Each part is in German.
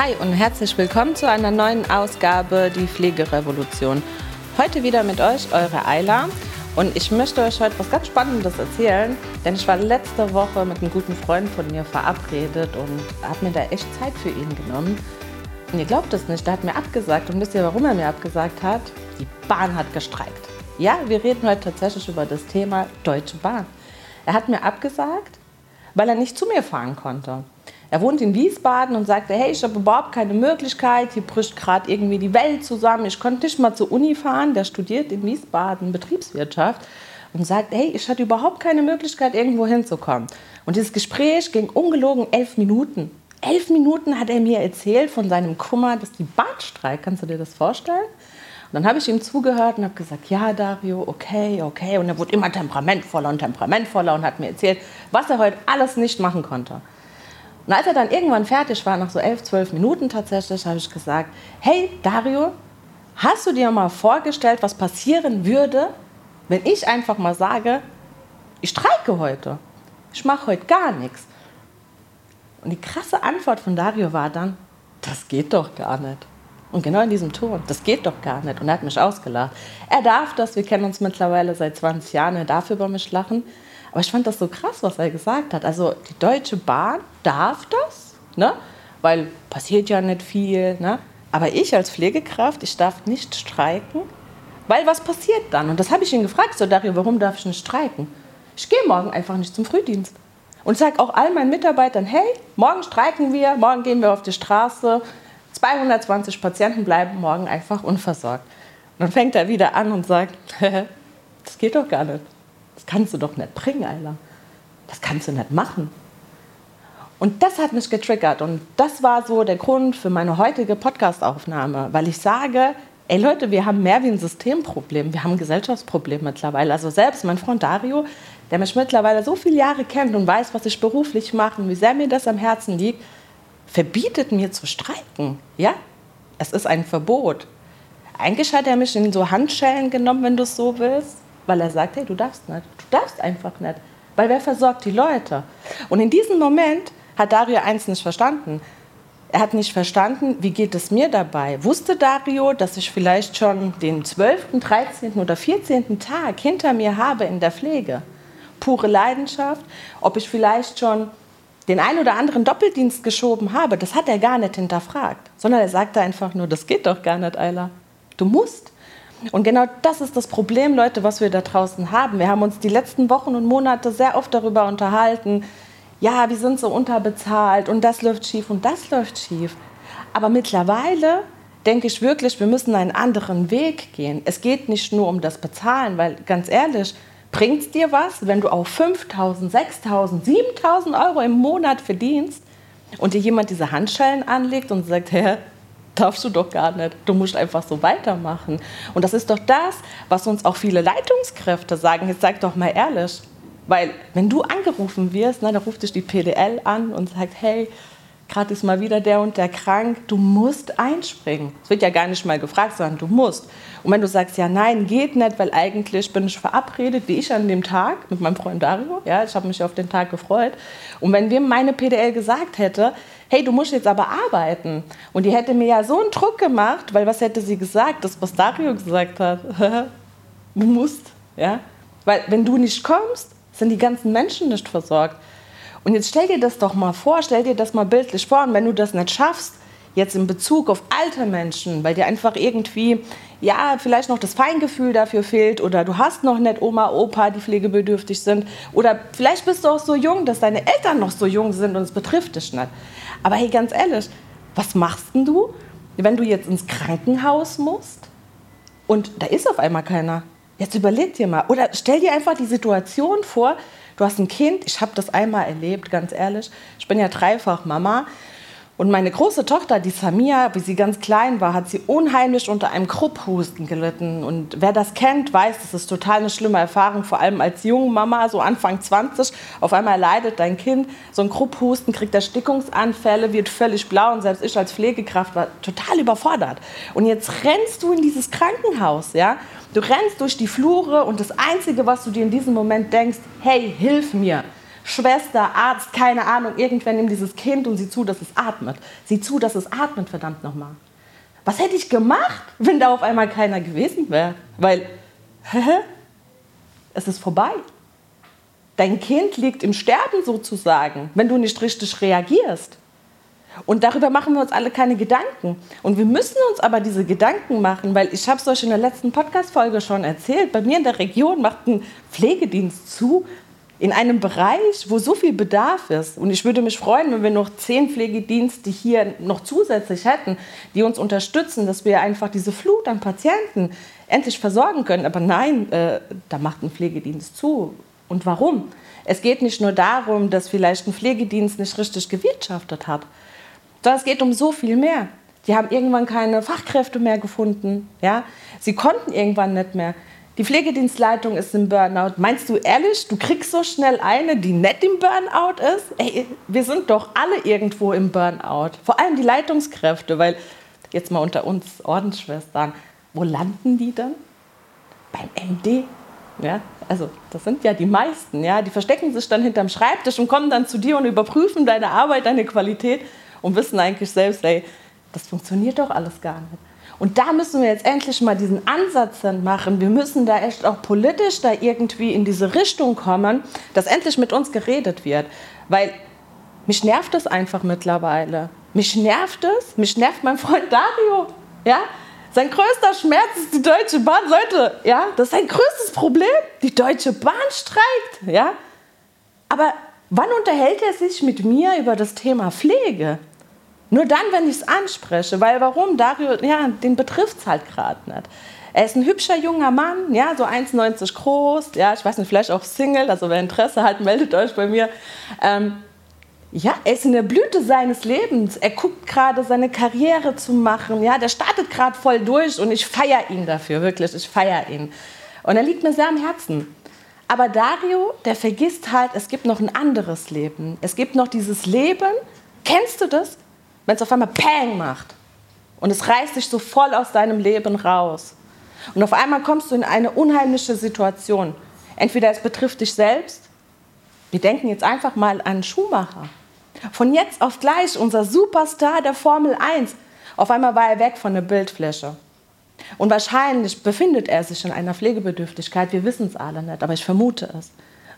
Hi und herzlich willkommen zu einer neuen Ausgabe Die Pflegerevolution. Heute wieder mit euch, eure Ayla. Und ich möchte euch heute was ganz Spannendes erzählen, denn ich war letzte Woche mit einem guten Freund von mir verabredet und habe mir da echt Zeit für ihn genommen. Und ihr glaubt es nicht, der hat mir abgesagt. Und wisst ihr, warum er mir abgesagt hat? Die Bahn hat gestreikt. Ja, wir reden heute tatsächlich über das Thema Deutsche Bahn. Er hat mir abgesagt, weil er nicht zu mir fahren konnte. Er wohnt in Wiesbaden und sagte, hey, ich habe überhaupt keine Möglichkeit, hier bricht gerade irgendwie die Welt zusammen. Ich konnte nicht mal zur Uni fahren, der studiert in Wiesbaden Betriebswirtschaft und sagt, hey, ich hatte überhaupt keine Möglichkeit, irgendwo hinzukommen. Und dieses Gespräch ging ungelogen elf Minuten. Elf Minuten hat er mir erzählt von seinem Kummer, dass die Bahn streikt. Kannst du dir das vorstellen? Und dann habe ich ihm zugehört und habe gesagt, ja, Dario, okay, okay. Und er wurde immer temperamentvoller und temperamentvoller und hat mir erzählt, was er heute alles nicht machen konnte. Und als er dann irgendwann fertig war, nach so elf, zwölf Minuten tatsächlich, habe ich gesagt, hey Dario, hast du dir mal vorgestellt, was passieren würde, wenn ich einfach mal sage, ich streike heute, ich mache heute gar nichts. Und die krasse Antwort von Dario war dann, das geht doch gar nicht. Und genau in diesem Ton, das geht doch gar nicht. Und er hat mich ausgelacht. Er darf das, wir kennen uns mittlerweile seit 20 Jahren, er darf über mich lachen. Aber ich fand das so krass, was er gesagt hat. Also die Deutsche Bahn darf das, ne? weil passiert ja nicht viel. Ne? Aber ich als Pflegekraft, ich darf nicht streiken, weil was passiert dann? Und das habe ich ihn gefragt, so Dario, warum darf ich nicht streiken? Ich gehe morgen einfach nicht zum Frühdienst. Und sage auch all meinen Mitarbeitern, hey, morgen streiken wir, morgen gehen wir auf die Straße, 220 Patienten bleiben morgen einfach unversorgt. Und dann fängt er wieder an und sagt, das geht doch gar nicht. Das kannst du doch nicht bringen, Alter. Das kannst du nicht machen. Und das hat mich getriggert und das war so der Grund für meine heutige Podcastaufnahme, weil ich sage, ey Leute, wir haben mehr wie ein Systemproblem, wir haben ein Gesellschaftsproblem mittlerweile. Also selbst mein Freund Dario, der mich mittlerweile so viele Jahre kennt und weiß, was ich beruflich mache und wie sehr mir das am Herzen liegt, verbietet mir zu streiken. Ja, es ist ein Verbot. Eigentlich hat er mich in so Handschellen genommen, wenn du es so willst weil er sagt, hey, du darfst nicht, du darfst einfach nicht, weil wer versorgt die Leute? Und in diesem Moment hat Dario eins nicht verstanden. Er hat nicht verstanden, wie geht es mir dabei. Wusste Dario, dass ich vielleicht schon den 12., 13. oder 14. Tag hinter mir habe in der Pflege? Pure Leidenschaft. Ob ich vielleicht schon den einen oder anderen Doppeldienst geschoben habe, das hat er gar nicht hinterfragt. Sondern er sagte einfach nur, das geht doch gar nicht, Ayla. Du musst. Und genau das ist das Problem, Leute, was wir da draußen haben. Wir haben uns die letzten Wochen und Monate sehr oft darüber unterhalten, ja, wir sind so unterbezahlt und das läuft schief und das läuft schief. Aber mittlerweile denke ich wirklich, wir müssen einen anderen Weg gehen. Es geht nicht nur um das Bezahlen, weil ganz ehrlich, bringt es dir was, wenn du auf 5.000, 6.000, 7.000 Euro im Monat verdienst und dir jemand diese Handschellen anlegt und sagt, hä, darfst du doch gar nicht. Du musst einfach so weitermachen. Und das ist doch das, was uns auch viele Leitungskräfte sagen. Jetzt sag doch mal ehrlich. Weil wenn du angerufen wirst, ne, dann ruft dich die PDL an und sagt, hey, gerade ist mal wieder der und der krank, du musst einspringen. Es wird ja gar nicht mal gefragt, sondern du musst. Und wenn du sagst, ja, nein, geht nicht, weil eigentlich bin ich verabredet, wie ich an dem Tag mit meinem Freund Dario, ja, ich habe mich auf den Tag gefreut. Und wenn mir meine PDL gesagt hätte, hey, du musst jetzt aber arbeiten. Und die hätte mir ja so einen Druck gemacht, weil was hätte sie gesagt? Das, was Dario gesagt hat. du musst, ja. Weil wenn du nicht kommst, sind die ganzen Menschen nicht versorgt. Und jetzt stell dir das doch mal vor, stell dir das mal bildlich vor. Und wenn du das nicht schaffst, jetzt in Bezug auf alte Menschen, weil dir einfach irgendwie, ja, vielleicht noch das Feingefühl dafür fehlt oder du hast noch nicht Oma, Opa, die pflegebedürftig sind oder vielleicht bist du auch so jung, dass deine Eltern noch so jung sind und es betrifft dich nicht. Aber hey, ganz ehrlich, was machst denn du, wenn du jetzt ins Krankenhaus musst und da ist auf einmal keiner? Jetzt überleg dir mal. Oder stell dir einfach die Situation vor, du hast ein Kind, ich habe das einmal erlebt, ganz ehrlich. Ich bin ja dreifach Mama und meine große Tochter, die Samia, wie sie ganz klein war, hat sie unheimlich unter einem Krupphusten gelitten. Und wer das kennt, weiß, das ist total eine schlimme Erfahrung, vor allem als junge Mama, so Anfang 20. Auf einmal leidet dein Kind so ein Krupphusten, kriegt Erstickungsanfälle, wird völlig blau. Und selbst ich als Pflegekraft war total überfordert. Und jetzt rennst du in dieses Krankenhaus, ja? Du rennst durch die Flure und das Einzige, was du dir in diesem Moment denkst, hey, hilf mir Schwester, Arzt, keine Ahnung, irgendwer nimmt dieses Kind und sieh zu, dass es atmet. Sieh zu, dass es atmet, verdammt nochmal. Was hätte ich gemacht, wenn da auf einmal keiner gewesen wäre? Weil, hä? Es ist vorbei. Dein Kind liegt im Sterben sozusagen, wenn du nicht richtig reagierst. Und darüber machen wir uns alle keine Gedanken. Und wir müssen uns aber diese Gedanken machen, weil ich habe es euch in der letzten Podcast-Folge schon erzählt. Bei mir in der Region macht ein Pflegedienst zu in einem Bereich, wo so viel Bedarf ist. Und ich würde mich freuen, wenn wir noch zehn Pflegedienste hier noch zusätzlich hätten, die uns unterstützen, dass wir einfach diese Flut an Patienten endlich versorgen können. Aber nein, äh, da macht ein Pflegedienst zu. Und warum? Es geht nicht nur darum, dass vielleicht ein Pflegedienst nicht richtig gewirtschaftet hat, sondern es geht um so viel mehr. Die haben irgendwann keine Fachkräfte mehr gefunden. Ja? Sie konnten irgendwann nicht mehr. Die Pflegedienstleitung ist im Burnout. Meinst du ehrlich, du kriegst so schnell eine, die nicht im Burnout ist? Ey, wir sind doch alle irgendwo im Burnout. Vor allem die Leitungskräfte, weil jetzt mal unter uns Ordensschwestern, wo landen die dann? Beim MD. Ja, also das sind ja die meisten, ja, die verstecken sich dann hinterm Schreibtisch und kommen dann zu dir und überprüfen deine Arbeit, deine Qualität und wissen eigentlich selbst, ey, das funktioniert doch alles gar nicht. Und da müssen wir jetzt endlich mal diesen Ansatz machen. Wir müssen da echt auch politisch da irgendwie in diese Richtung kommen, dass endlich mit uns geredet wird. Weil mich nervt es einfach mittlerweile. Mich nervt es, mich nervt mein Freund Dario. Ja? Sein größter Schmerz ist die Deutsche Bahn. Leute, ja, das ist sein größtes Problem. Die Deutsche Bahn streikt. Ja? Aber wann unterhält er sich mit mir über das Thema Pflege? Nur dann, wenn ich es anspreche. Weil warum? Dario, ja, den betrifft es halt gerade nicht. Er ist ein hübscher junger Mann, ja, so 1,90 groß, ja, ich weiß nicht, vielleicht auch Single, also wer Interesse hat, meldet euch bei mir. Ähm, ja, er ist in der Blüte seines Lebens. Er guckt gerade seine Karriere zu machen. Ja, der startet gerade voll durch und ich feiere ihn dafür, wirklich. Ich feiere ihn. Und er liegt mir sehr am Herzen. Aber Dario, der vergisst halt, es gibt noch ein anderes Leben. Es gibt noch dieses Leben. Kennst du das? Wenn es auf einmal Pang macht und es reißt dich so voll aus deinem Leben raus. Und auf einmal kommst du in eine unheimliche Situation. Entweder es betrifft dich selbst, wir denken jetzt einfach mal an Schumacher. Von jetzt auf gleich unser Superstar der Formel 1. Auf einmal war er weg von der Bildfläche. Und wahrscheinlich befindet er sich in einer Pflegebedürftigkeit. Wir wissen es alle nicht, aber ich vermute es.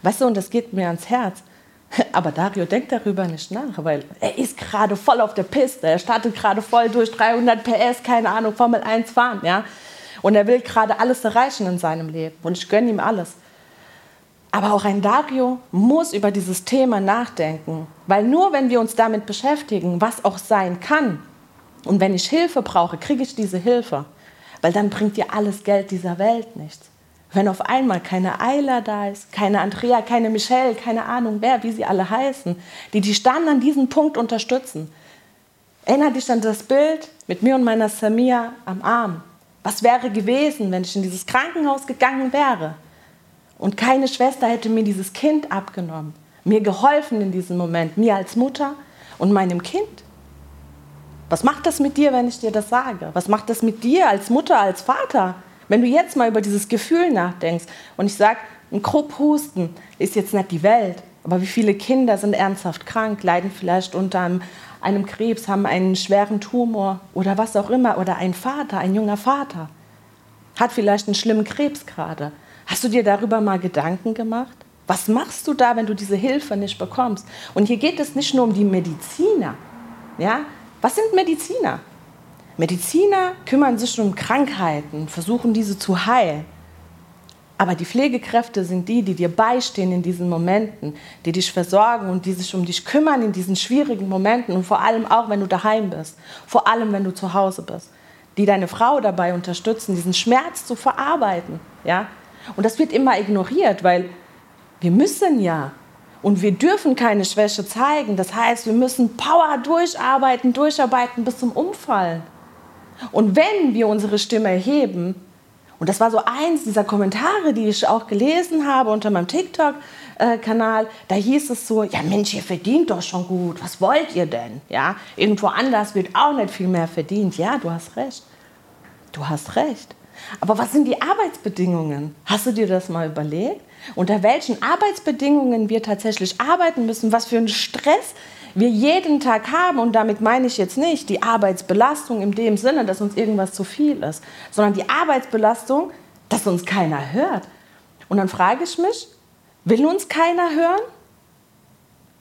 Weißt du, und das geht mir ans Herz. Aber Dario denkt darüber nicht nach, weil er ist gerade voll auf der Piste. Er startet gerade voll durch 300 PS, keine Ahnung, Formel 1 fahren, ja. Und er will gerade alles erreichen in seinem Leben. Und ich gönne ihm alles. Aber auch ein Dario muss über dieses Thema nachdenken. Weil nur wenn wir uns damit beschäftigen, was auch sein kann, und wenn ich Hilfe brauche, kriege ich diese Hilfe. Weil dann bringt dir alles Geld dieser Welt nichts. Wenn auf einmal keine Ayla da ist, keine Andrea, keine Michelle, keine Ahnung wer, wie sie alle heißen, die dich dann an diesem Punkt unterstützen. Erinnere dich an das Bild mit mir und meiner Samia am Arm. Was wäre gewesen, wenn ich in dieses Krankenhaus gegangen wäre und keine Schwester hätte mir dieses Kind abgenommen, mir geholfen in diesem Moment, mir als Mutter und meinem Kind? Was macht das mit dir, wenn ich dir das sage? Was macht das mit dir als Mutter, als Vater? Wenn du jetzt mal über dieses Gefühl nachdenkst und ich sage, ein Krupphusten ist jetzt nicht die Welt, aber wie viele Kinder sind ernsthaft krank, leiden vielleicht unter einem, einem Krebs, haben einen schweren Tumor oder was auch immer, oder ein Vater, ein junger Vater, hat vielleicht einen schlimmen Krebs gerade. Hast du dir darüber mal Gedanken gemacht? Was machst du da, wenn du diese Hilfe nicht bekommst? Und hier geht es nicht nur um die Mediziner. Ja? Was sind Mediziner? Mediziner kümmern sich um Krankheiten, versuchen diese zu heilen. Aber die Pflegekräfte sind die, die dir beistehen in diesen Momenten, die dich versorgen und die sich um dich kümmern in diesen schwierigen Momenten und vor allem auch, wenn du daheim bist, vor allem, wenn du zu Hause bist, die deine Frau dabei unterstützen, diesen Schmerz zu verarbeiten. Ja? Und das wird immer ignoriert, weil wir müssen ja und wir dürfen keine Schwäche zeigen. Das heißt, wir müssen Power durcharbeiten, durcharbeiten bis zum Umfallen. Und wenn wir unsere Stimme erheben, und das war so eins dieser Kommentare, die ich auch gelesen habe unter meinem TikTok-Kanal. Da hieß es so: Ja, Mensch, ihr verdient doch schon gut. Was wollt ihr denn? Ja, irgendwo anders wird auch nicht viel mehr verdient. Ja, du hast recht. Du hast recht. Aber was sind die Arbeitsbedingungen? Hast du dir das mal überlegt? Unter welchen Arbeitsbedingungen wir tatsächlich arbeiten müssen, was für einen Stress wir jeden Tag haben. Und damit meine ich jetzt nicht die Arbeitsbelastung in dem Sinne, dass uns irgendwas zu viel ist, sondern die Arbeitsbelastung, dass uns keiner hört. Und dann frage ich mich, will uns keiner hören?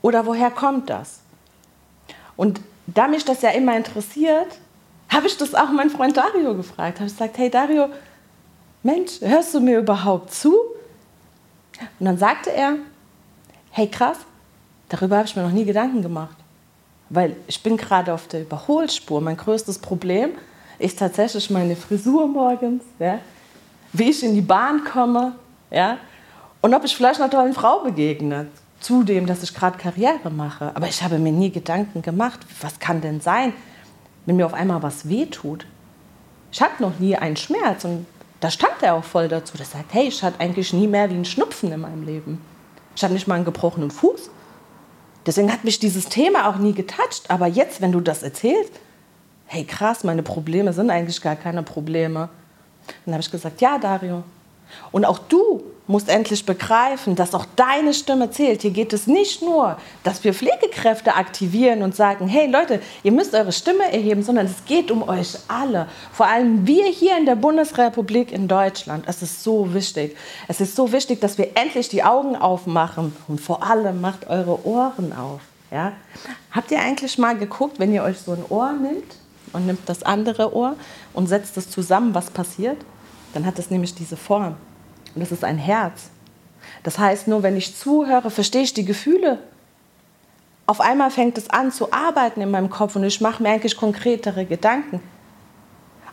Oder woher kommt das? Und da mich das ja immer interessiert, habe ich das auch meinen Freund Dario gefragt. Habe ich gesagt, hey Dario, Mensch, hörst du mir überhaupt zu? Und dann sagte er, hey krass, darüber habe ich mir noch nie Gedanken gemacht. Weil ich bin gerade auf der Überholspur. Mein größtes Problem ist tatsächlich meine Frisur morgens, ja? wie ich in die Bahn komme ja? und ob ich vielleicht einer tollen Frau begegne. Zudem, dass ich gerade Karriere mache. Aber ich habe mir nie Gedanken gemacht, was kann denn sein, wenn mir auf einmal was wehtut. Ich hatte noch nie einen Schmerz und da stand er auch voll dazu. Der sagt, hey, ich hatte eigentlich nie mehr wie einen Schnupfen in meinem Leben. Ich hatte nicht mal einen gebrochenen Fuß. Deswegen hat mich dieses Thema auch nie getoucht. Aber jetzt, wenn du das erzählst, hey krass, meine Probleme sind eigentlich gar keine Probleme. Dann habe ich gesagt, ja, Dario. Und auch du musst endlich begreifen, dass auch deine Stimme zählt. Hier geht es nicht nur, dass wir Pflegekräfte aktivieren und sagen, hey Leute, ihr müsst eure Stimme erheben, sondern es geht um euch alle. Vor allem wir hier in der Bundesrepublik in Deutschland. Es ist so wichtig. Es ist so wichtig, dass wir endlich die Augen aufmachen und vor allem macht eure Ohren auf. Ja? Habt ihr eigentlich mal geguckt, wenn ihr euch so ein Ohr nimmt und nimmt das andere Ohr und setzt es zusammen, was passiert? Dann hat es nämlich diese Form. Und das ist ein Herz. Das heißt, nur wenn ich zuhöre, verstehe ich die Gefühle. Auf einmal fängt es an zu arbeiten in meinem Kopf und ich mache mir eigentlich konkretere Gedanken.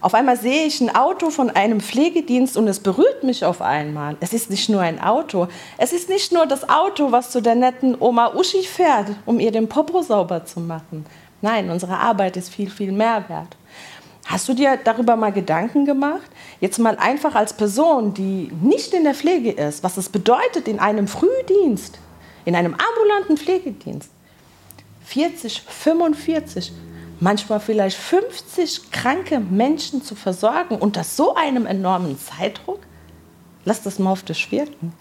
Auf einmal sehe ich ein Auto von einem Pflegedienst und es berührt mich auf einmal. Es ist nicht nur ein Auto. Es ist nicht nur das Auto, was zu der netten Oma Uschi fährt, um ihr den Popo sauber zu machen. Nein, unsere Arbeit ist viel, viel mehr wert. Hast du dir darüber mal Gedanken gemacht? Jetzt mal einfach als Person, die nicht in der Pflege ist, was es bedeutet in einem Frühdienst, in einem ambulanten Pflegedienst. 40, 45, manchmal vielleicht 50 kranke Menschen zu versorgen unter so einem enormen Zeitdruck? Lass das mal auf dich wirken.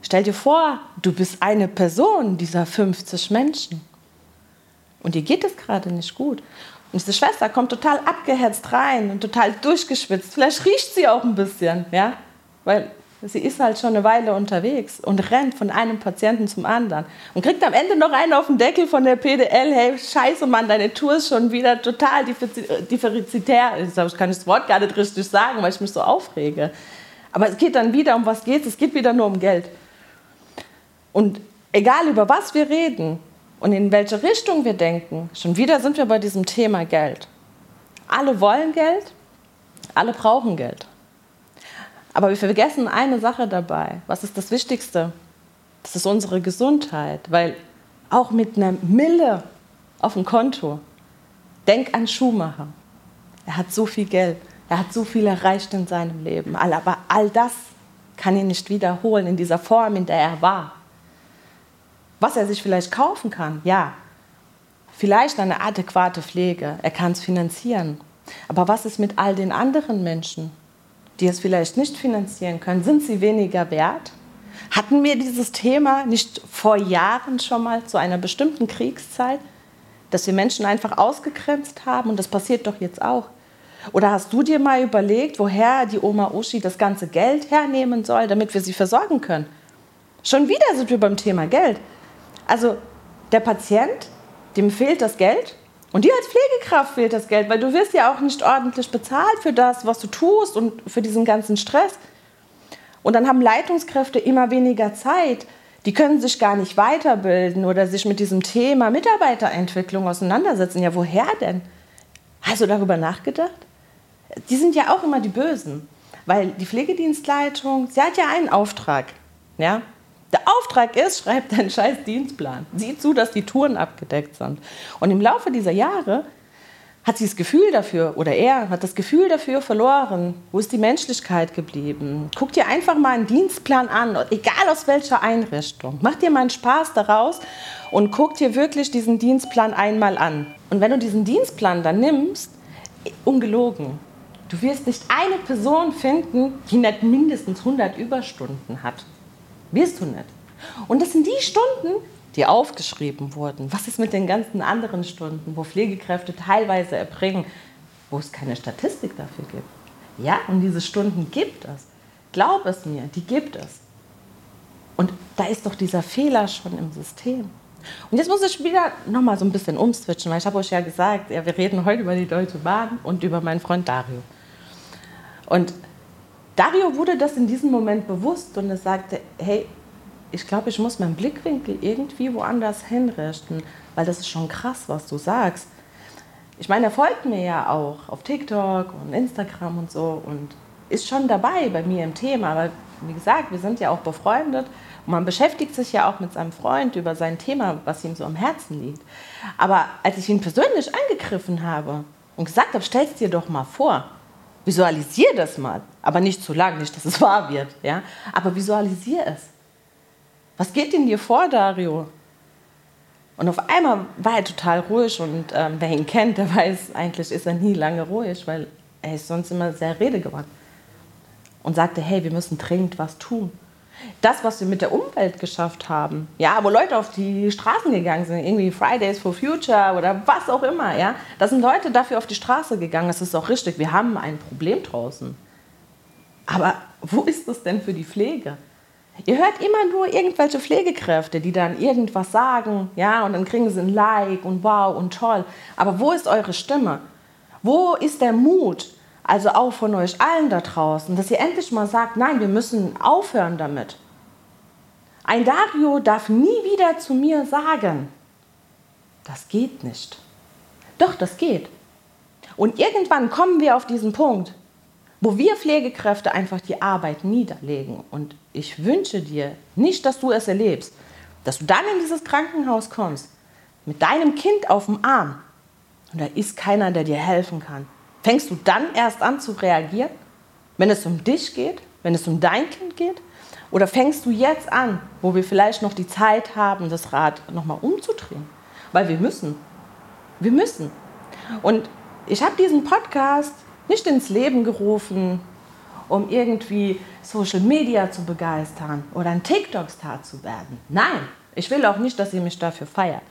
Stell dir vor, du bist eine Person dieser 50 Menschen. Und dir geht es gerade nicht gut. Und diese Schwester kommt total abgehetzt rein und total durchgeschwitzt. Vielleicht riecht sie auch ein bisschen, ja, weil sie ist halt schon eine Weile unterwegs und rennt von einem Patienten zum anderen und kriegt am Ende noch einen auf den Deckel von der PDL. Hey, scheiße, Mann, deine Tour ist schon wieder total differenzitär. Ich kann das Wort gar nicht richtig sagen, weil ich mich so aufrege. Aber es geht dann wieder, um was geht es? Es geht wieder nur um Geld. Und egal über was wir reden, und in welche Richtung wir denken, schon wieder sind wir bei diesem Thema Geld. Alle wollen Geld, alle brauchen Geld. Aber wir vergessen eine Sache dabei. Was ist das Wichtigste? Das ist unsere Gesundheit, weil auch mit einer Mille auf dem Konto, denk an Schuhmacher. Er hat so viel Geld, er hat so viel erreicht in seinem Leben, aber all das kann ihn nicht wiederholen in dieser Form, in der er war. Was er sich vielleicht kaufen kann, ja. Vielleicht eine adäquate Pflege, er kann es finanzieren. Aber was ist mit all den anderen Menschen, die es vielleicht nicht finanzieren können? Sind sie weniger wert? Hatten wir dieses Thema nicht vor Jahren schon mal zu einer bestimmten Kriegszeit, dass wir Menschen einfach ausgegrenzt haben und das passiert doch jetzt auch? Oder hast du dir mal überlegt, woher die Oma Uschi das ganze Geld hernehmen soll, damit wir sie versorgen können? Schon wieder sind wir beim Thema Geld. Also der Patient, dem fehlt das Geld und dir als Pflegekraft fehlt das Geld, weil du wirst ja auch nicht ordentlich bezahlt für das, was du tust und für diesen ganzen Stress. Und dann haben Leitungskräfte immer weniger Zeit. Die können sich gar nicht weiterbilden oder sich mit diesem Thema Mitarbeiterentwicklung auseinandersetzen. Ja, woher denn? Hast du darüber nachgedacht? Die sind ja auch immer die Bösen, weil die Pflegedienstleitung, sie hat ja einen Auftrag. Ja? Der Auftrag ist, schreib deinen scheiß Dienstplan. Sieh zu, dass die Touren abgedeckt sind. Und im Laufe dieser Jahre hat sie das Gefühl dafür, oder er hat das Gefühl dafür verloren. Wo ist die Menschlichkeit geblieben? Guck dir einfach mal einen Dienstplan an, egal aus welcher Einrichtung. Mach dir mal einen Spaß daraus und guck dir wirklich diesen Dienstplan einmal an. Und wenn du diesen Dienstplan dann nimmst, ungelogen, Du wirst nicht eine Person finden, die nicht mindestens 100 Überstunden hat. Wirst du nicht. Und das sind die Stunden, die aufgeschrieben wurden. Was ist mit den ganzen anderen Stunden, wo Pflegekräfte teilweise erbringen, wo es keine Statistik dafür gibt? Ja, und diese Stunden gibt es. Glaub es mir, die gibt es. Und da ist doch dieser Fehler schon im System. Und jetzt muss ich wieder noch mal so ein bisschen umswitchen, weil ich habe euch ja gesagt, ja, wir reden heute über die Deutsche Bahn und über meinen Freund Dario. Und Dario wurde das in diesem Moment bewusst und er sagte, hey, ich glaube, ich muss meinen Blickwinkel irgendwie woanders hinrichten, weil das ist schon krass, was du sagst. Ich meine, er folgt mir ja auch auf TikTok und Instagram und so und ist schon dabei bei mir im Thema, weil, wie gesagt, wir sind ja auch befreundet und man beschäftigt sich ja auch mit seinem Freund über sein Thema, was ihm so am Herzen liegt. Aber als ich ihn persönlich angegriffen habe und gesagt habe, stell es dir doch mal vor, visualisier das mal, aber nicht zu lang, nicht, dass es wahr wird, ja, aber visualisier es. Was geht in dir vor, Dario? Und auf einmal war er total ruhig und ähm, wer ihn kennt, der weiß, eigentlich ist er nie lange ruhig, weil er ist sonst immer sehr redegewandt. Und sagte, hey, wir müssen dringend was tun. Das, was wir mit der Umwelt geschafft haben, ja, wo Leute auf die Straßen gegangen sind, irgendwie Fridays for Future oder was auch immer, ja, da sind Leute dafür auf die Straße gegangen. Das ist auch richtig. Wir haben ein Problem draußen. Aber wo ist es denn für die Pflege? Ihr hört immer nur irgendwelche Pflegekräfte, die dann irgendwas sagen, ja, und dann kriegen sie ein Like und wow und toll. Aber wo ist eure Stimme? Wo ist der Mut, also auch von euch allen da draußen, dass ihr endlich mal sagt, nein, wir müssen aufhören damit. Ein Dario darf nie wieder zu mir sagen, das geht nicht. Doch, das geht. Und irgendwann kommen wir auf diesen Punkt, wo wir Pflegekräfte einfach die Arbeit niederlegen. Und ich wünsche dir nicht, dass du es erlebst, dass du dann in dieses Krankenhaus kommst, mit deinem Kind auf dem Arm und da ist keiner, der dir helfen kann. Fängst du dann erst an zu reagieren, wenn es um dich geht, wenn es um dein Kind geht? Oder fängst du jetzt an, wo wir vielleicht noch die Zeit haben, das Rad nochmal umzudrehen? Weil wir müssen. Wir müssen. Und ich habe diesen Podcast nicht ins Leben gerufen, um irgendwie Social Media zu begeistern oder ein TikTok-Star zu werden. Nein, ich will auch nicht, dass ihr mich dafür feiert.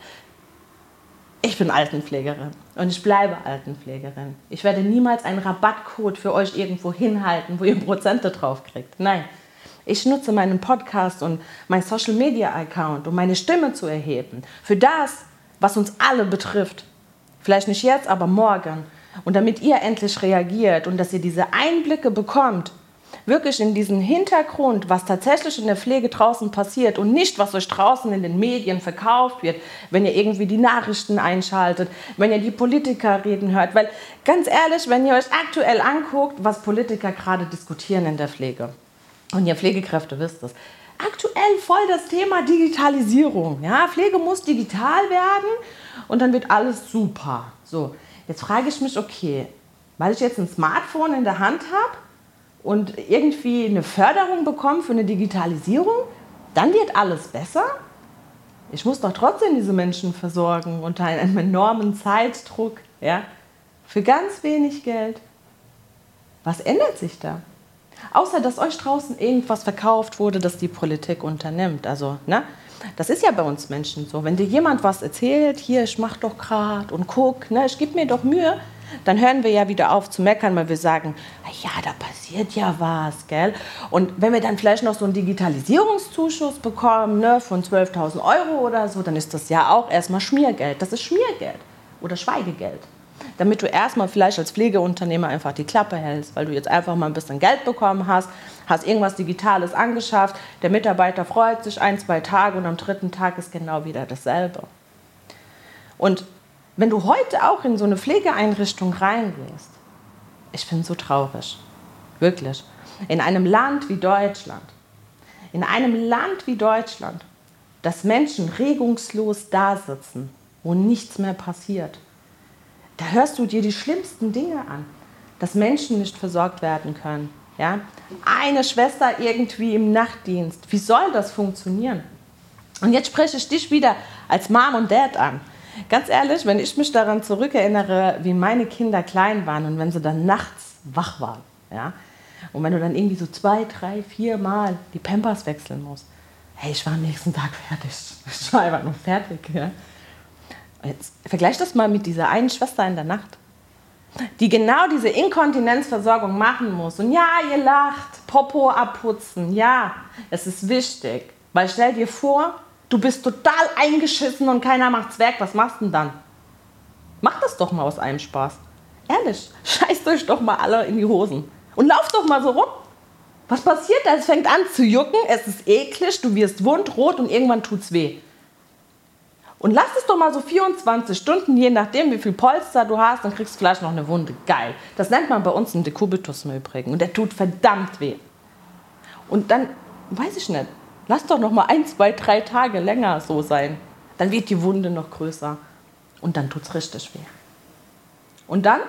Ich bin Altenpflegerin und ich bleibe Altenpflegerin. Ich werde niemals einen Rabattcode für euch irgendwo hinhalten, wo ihr Prozente drauf kriegt. Nein, ich nutze meinen Podcast und mein Social Media Account, um meine Stimme zu erheben. Für das, was uns alle betrifft. Vielleicht nicht jetzt, aber morgen. Und damit ihr endlich reagiert und dass ihr diese Einblicke bekommt, wirklich in diesen Hintergrund, was tatsächlich in der Pflege draußen passiert und nicht, was euch draußen in den Medien verkauft wird, wenn ihr irgendwie die Nachrichten einschaltet, wenn ihr die Politiker reden hört. Weil ganz ehrlich, wenn ihr euch aktuell anguckt, was Politiker gerade diskutieren in der Pflege, und ihr Pflegekräfte wisst es, aktuell voll das Thema Digitalisierung. Ja, Pflege muss digital werden und dann wird alles super. So, Jetzt frage ich mich, okay, weil ich jetzt ein Smartphone in der Hand habe und irgendwie eine Förderung bekomme für eine Digitalisierung, dann wird alles besser? Ich muss doch trotzdem diese Menschen versorgen unter einem enormen Zeitdruck, ja, für ganz wenig Geld. Was ändert sich da? Außer dass euch draußen irgendwas verkauft wurde, das die Politik unternimmt. Also, ne? Das ist ja bei uns Menschen so. Wenn dir jemand was erzählt, hier, ich mach doch gerade und guck, ne, ich gebe mir doch Mühe, dann hören wir ja wieder auf zu meckern, weil wir sagen, ja, da passiert ja was, gell? Und wenn wir dann vielleicht noch so einen Digitalisierungszuschuss bekommen, ne, von 12.000 Euro oder so, dann ist das ja auch erstmal Schmiergeld. Das ist Schmiergeld oder Schweigegeld damit du erstmal vielleicht als Pflegeunternehmer einfach die Klappe hältst, weil du jetzt einfach mal ein bisschen Geld bekommen hast, hast irgendwas Digitales angeschafft, der Mitarbeiter freut sich ein, zwei Tage und am dritten Tag ist genau wieder dasselbe. Und wenn du heute auch in so eine Pflegeeinrichtung reingehst, ich bin so traurig, wirklich, in einem Land wie Deutschland, in einem Land wie Deutschland, dass Menschen regungslos da sitzen, wo nichts mehr passiert, da hörst du dir die schlimmsten Dinge an, dass Menschen nicht versorgt werden können. Ja? Eine Schwester irgendwie im Nachtdienst. Wie soll das funktionieren? Und jetzt spreche ich dich wieder als Mom und Dad an. Ganz ehrlich, wenn ich mich daran zurückerinnere, wie meine Kinder klein waren und wenn sie dann nachts wach waren. Ja? Und wenn du dann irgendwie so zwei, drei, vier Mal die Pampers wechseln musst, hey, ich war am nächsten Tag fertig. Ich war einfach nur fertig. Ja? Jetzt vergleich das mal mit dieser einen Schwester in der Nacht, die genau diese Inkontinenzversorgung machen muss. Und ja, ihr lacht, Popo abputzen, ja, es ist wichtig. Weil stell dir vor, du bist total eingeschissen und keiner macht's weg, was machst du denn dann? Macht das doch mal aus einem Spaß. Ehrlich, scheißt euch doch mal alle in die Hosen. Und lauft doch mal so rum. Was passiert da? Es fängt an zu jucken, es ist eklig, du wirst wundrot und irgendwann tut's weh. Und lass es doch mal so 24 Stunden, je nachdem, wie viel Polster du hast, dann kriegst du vielleicht noch eine Wunde. Geil. Das nennt man bei uns einen Dekubitus im Übrigen. Und der tut verdammt weh. Und dann, weiß ich nicht, lass doch noch mal ein, zwei, drei Tage länger so sein. Dann wird die Wunde noch größer. Und dann tut es richtig weh. Und dann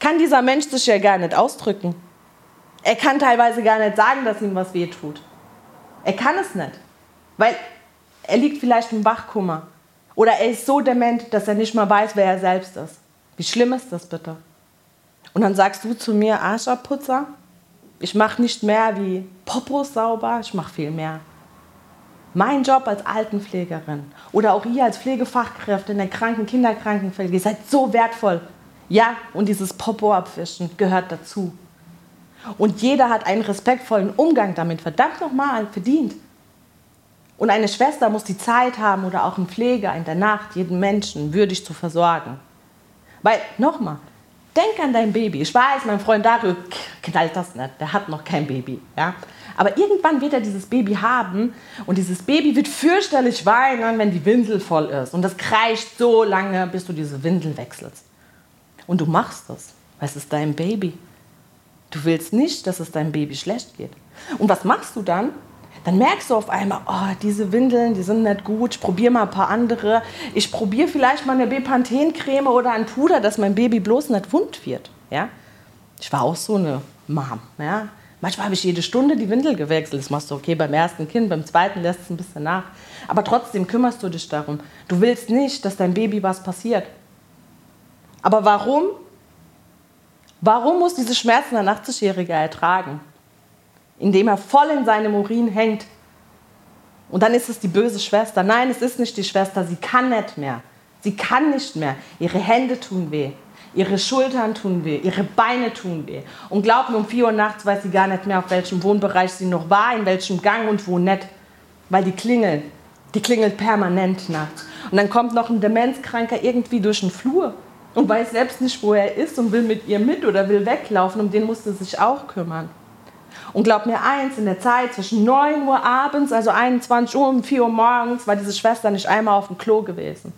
kann dieser Mensch sich ja gar nicht ausdrücken. Er kann teilweise gar nicht sagen, dass ihm was weh tut. Er kann es nicht. Weil er liegt vielleicht im Wachkummer. Oder er ist so dement, dass er nicht mal weiß, wer er selbst ist. Wie schlimm ist das bitte? Und dann sagst du zu mir, Arscherputzer, ich mache nicht mehr wie Popos sauber, ich mache viel mehr. Mein Job als Altenpflegerin oder auch ihr als Pflegefachkräfte in der Kranken-, Kinderkrankenpflege, ihr seid so wertvoll. Ja, und dieses Popo abwischen gehört dazu. Und jeder hat einen respektvollen Umgang damit verdammt nochmal verdient. Und eine Schwester muss die Zeit haben oder auch ein Pfleger in der Nacht, jeden Menschen würdig zu versorgen. Weil, nochmal, denk an dein Baby. Ich weiß, mein Freund Dario knallt das nicht, der hat noch kein Baby. Ja? Aber irgendwann wird er dieses Baby haben und dieses Baby wird fürchterlich weinen, wenn die Windel voll ist. Und das kreischt so lange, bis du diese Windel wechselst. Und du machst das, weil es ist dein Baby. Du willst nicht, dass es deinem Baby schlecht geht. Und was machst du dann? Dann merkst du auf einmal, oh, diese Windeln, die sind nicht gut, ich probiere mal ein paar andere. Ich probiere vielleicht mal eine Bepanthen-Creme oder ein Puder, dass mein Baby bloß nicht wund wird. Ja? Ich war auch so eine Mom. Ja? Manchmal habe ich jede Stunde die Windel gewechselt. Das machst du okay beim ersten Kind, beim zweiten lässt es ein bisschen nach. Aber trotzdem kümmerst du dich darum. Du willst nicht, dass dein Baby was passiert. Aber warum? Warum muss diese Schmerzen ein 80-Jähriger ertragen? Indem er voll in seinem Urin hängt. Und dann ist es die böse Schwester. Nein, es ist nicht die Schwester, sie kann nicht mehr. Sie kann nicht mehr. Ihre Hände tun weh. Ihre Schultern tun weh, ihre Beine tun weh. Und glaub mir, um 4 Uhr nachts weiß sie gar nicht mehr, auf welchem Wohnbereich sie noch war, in welchem Gang und wo nicht. Weil die klingelt. Die klingelt permanent nachts. Und dann kommt noch ein Demenzkranker irgendwie durch den Flur und weiß selbst nicht, wo er ist und will mit ihr mit oder will weglaufen. Um den musste sich auch kümmern. Und glaub mir eins, in der Zeit zwischen 9 Uhr abends, also 21 Uhr und 4 Uhr morgens, war diese Schwester nicht einmal auf dem Klo gewesen.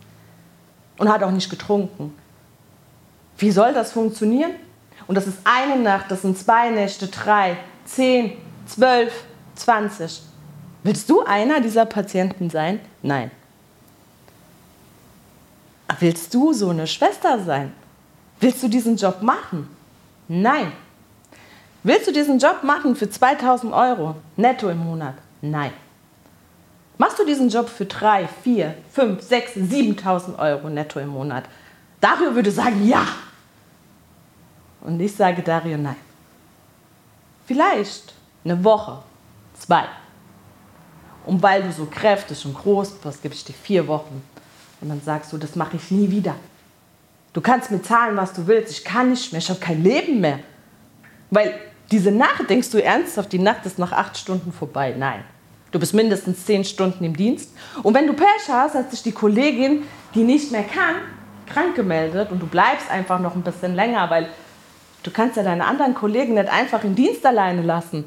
Und hat auch nicht getrunken. Wie soll das funktionieren? Und das ist eine Nacht, das sind zwei Nächte, drei, zehn, zwölf, zwanzig. Willst du einer dieser Patienten sein? Nein. Willst du so eine Schwester sein? Willst du diesen Job machen? Nein. Willst du diesen Job machen für 2000 Euro netto im Monat? Nein. Machst du diesen Job für 3, 4, 5, 6, 7000 Euro netto im Monat? Dario würde sagen ja. Und ich sage Dario nein. Vielleicht eine Woche, zwei. Und weil du so kräftig und groß bist, gebe ich dir vier Wochen. Und dann sagst du, das mache ich nie wieder. Du kannst mir zahlen, was du willst. Ich kann nicht mehr. Ich habe kein Leben mehr. Weil diese Nacht, denkst du ernsthaft, die Nacht ist nach acht Stunden vorbei? Nein. Du bist mindestens zehn Stunden im Dienst. Und wenn du Pech hast, hat sich die Kollegin, die nicht mehr kann, krank gemeldet und du bleibst einfach noch ein bisschen länger, weil du kannst ja deine anderen Kollegen nicht einfach im Dienst alleine lassen.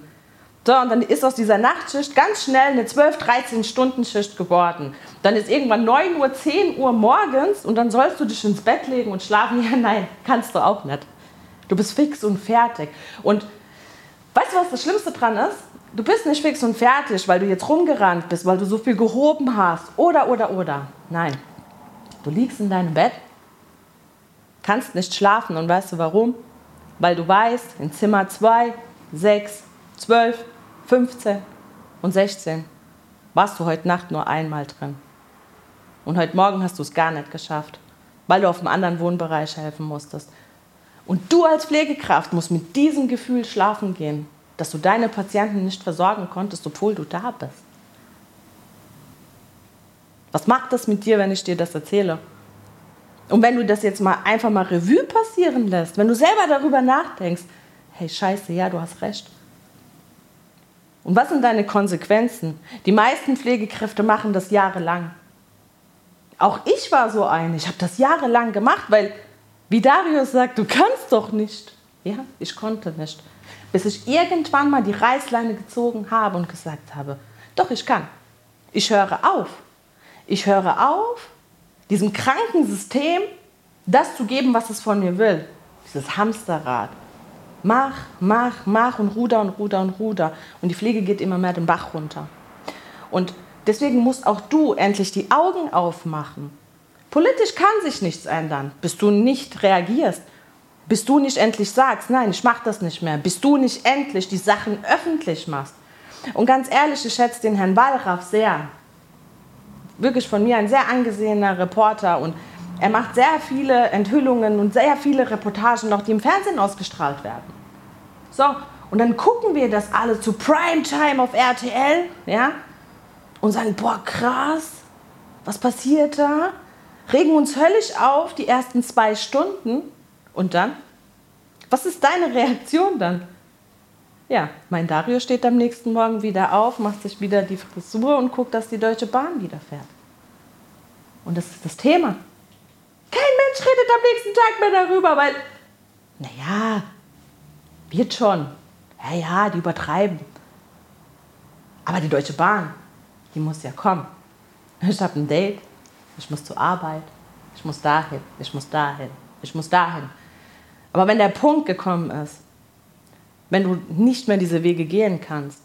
So, und dann ist aus dieser Nachtschicht ganz schnell eine 12, 13 Stunden Schicht geworden. Dann ist irgendwann 9 Uhr, 10 Uhr morgens und dann sollst du dich ins Bett legen und schlafen. Ja, nein, kannst du auch nicht. Du bist fix und fertig. Und Weißt du, was das Schlimmste dran ist? Du bist nicht fix und fertig, weil du jetzt rumgerannt bist, weil du so viel gehoben hast. Oder, oder, oder. Nein. Du liegst in deinem Bett, kannst nicht schlafen und weißt du warum? Weil du weißt, in Zimmer 2, 6, 12, 15 und 16 warst du heute Nacht nur einmal drin. Und heute Morgen hast du es gar nicht geschafft, weil du auf einem anderen Wohnbereich helfen musstest. Und du als Pflegekraft musst mit diesem Gefühl schlafen gehen, dass du deine Patienten nicht versorgen konntest, obwohl du da bist. Was macht das mit dir, wenn ich dir das erzähle? Und wenn du das jetzt mal einfach mal Revue passieren lässt, wenn du selber darüber nachdenkst, hey Scheiße, ja, du hast recht. Und was sind deine Konsequenzen? Die meisten Pflegekräfte machen das jahrelang. Auch ich war so eine. Ich habe das jahrelang gemacht, weil, wie Darius sagt, du kannst doch nicht. Ja, ich konnte nicht. Bis ich irgendwann mal die Reißleine gezogen habe und gesagt habe, doch, ich kann. Ich höre auf. Ich höre auf, diesem kranken System das zu geben, was es von mir will. Dieses Hamsterrad. Mach, mach, mach und ruder und ruder und ruder. Und die Pflege geht immer mehr den Bach runter. Und deswegen musst auch du endlich die Augen aufmachen. Politisch kann sich nichts ändern, bis du nicht reagierst, bis du nicht endlich sagst, nein, ich mache das nicht mehr, bis du nicht endlich die Sachen öffentlich machst. Und ganz ehrlich, ich schätze den Herrn Wallraff sehr wirklich von mir ein sehr angesehener Reporter und er macht sehr viele Enthüllungen und sehr viele Reportagen noch, die im Fernsehen ausgestrahlt werden. So, und dann gucken wir das alle zu Primetime auf RTL, ja, und sagen, boah, krass, was passiert da? Regen uns höllisch auf die ersten zwei Stunden und dann? Was ist deine Reaktion dann? Ja, mein Dario steht am nächsten Morgen wieder auf, macht sich wieder die Frisur und guckt, dass die Deutsche Bahn wieder fährt. Und das ist das Thema. Kein Mensch redet am nächsten Tag mehr darüber, weil, naja, wird schon. Ja, ja, die übertreiben. Aber die Deutsche Bahn, die muss ja kommen. Ich habe ein Date, ich muss zur Arbeit, ich muss dahin, ich muss dahin, ich muss dahin. Aber wenn der Punkt gekommen ist, wenn du nicht mehr diese Wege gehen kannst,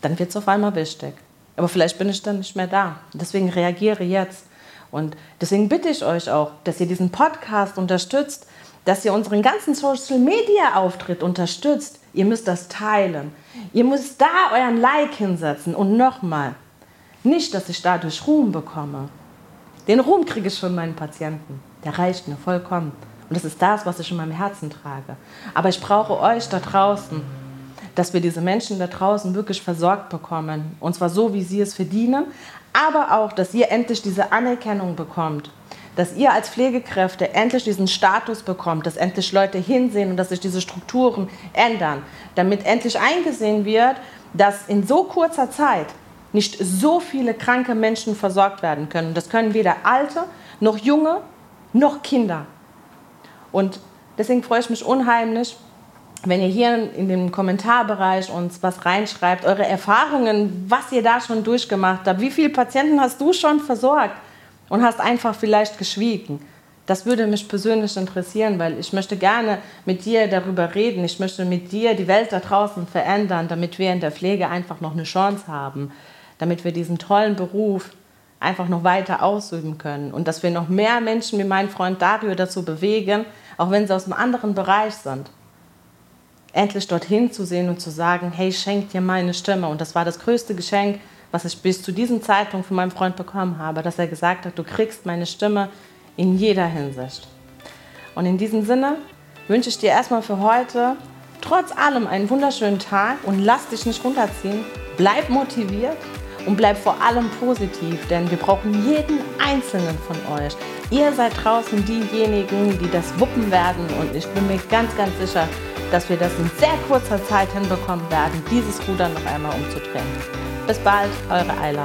dann wird es auf einmal wichtig. Aber vielleicht bin ich dann nicht mehr da. Deswegen reagiere jetzt. Und deswegen bitte ich euch auch, dass ihr diesen Podcast unterstützt, dass ihr unseren ganzen Social Media Auftritt unterstützt. Ihr müsst das teilen. Ihr müsst da euren Like hinsetzen. Und nochmal, nicht, dass ich dadurch Ruhm bekomme. Den Ruhm kriege ich von meinen Patienten. Der reicht mir vollkommen. Und das ist das, was ich in meinem Herzen trage. Aber ich brauche euch da draußen, dass wir diese Menschen da draußen wirklich versorgt bekommen. Und zwar so, wie sie es verdienen, aber auch, dass ihr endlich diese Anerkennung bekommt. Dass ihr als Pflegekräfte endlich diesen Status bekommt, dass endlich Leute hinsehen und dass sich diese Strukturen ändern. Damit endlich eingesehen wird, dass in so kurzer Zeit nicht so viele kranke Menschen versorgt werden können. Das können weder Alte, noch Junge, noch Kinder. Und deswegen freue ich mich unheimlich, wenn ihr hier in dem Kommentarbereich uns was reinschreibt, eure Erfahrungen, was ihr da schon durchgemacht habt, wie viele Patienten hast du schon versorgt und hast einfach vielleicht geschwiegen. Das würde mich persönlich interessieren, weil ich möchte gerne mit dir darüber reden. Ich möchte mit dir die Welt da draußen verändern, damit wir in der Pflege einfach noch eine Chance haben, damit wir diesen tollen Beruf einfach noch weiter ausüben können und dass wir noch mehr Menschen wie mein Freund Dario dazu bewegen, auch wenn sie aus einem anderen Bereich sind endlich dorthin zu sehen und zu sagen, hey, schenk dir meine Stimme. Und das war das größte Geschenk, was ich bis zu diesem Zeitpunkt von meinem Freund bekommen habe, dass er gesagt hat, du kriegst meine Stimme in jeder Hinsicht. Und in diesem Sinne wünsche ich dir erstmal für heute trotz allem einen wunderschönen Tag und lass dich nicht runterziehen. Bleib motiviert und bleib vor allem positiv, denn wir brauchen jeden einzelnen von euch. Ihr seid draußen diejenigen, die das wuppen werden und ich bin mir ganz, ganz sicher, dass wir das in sehr kurzer Zeit hinbekommen werden, dieses Ruder noch einmal umzudrehen. Bis bald, eure Eila.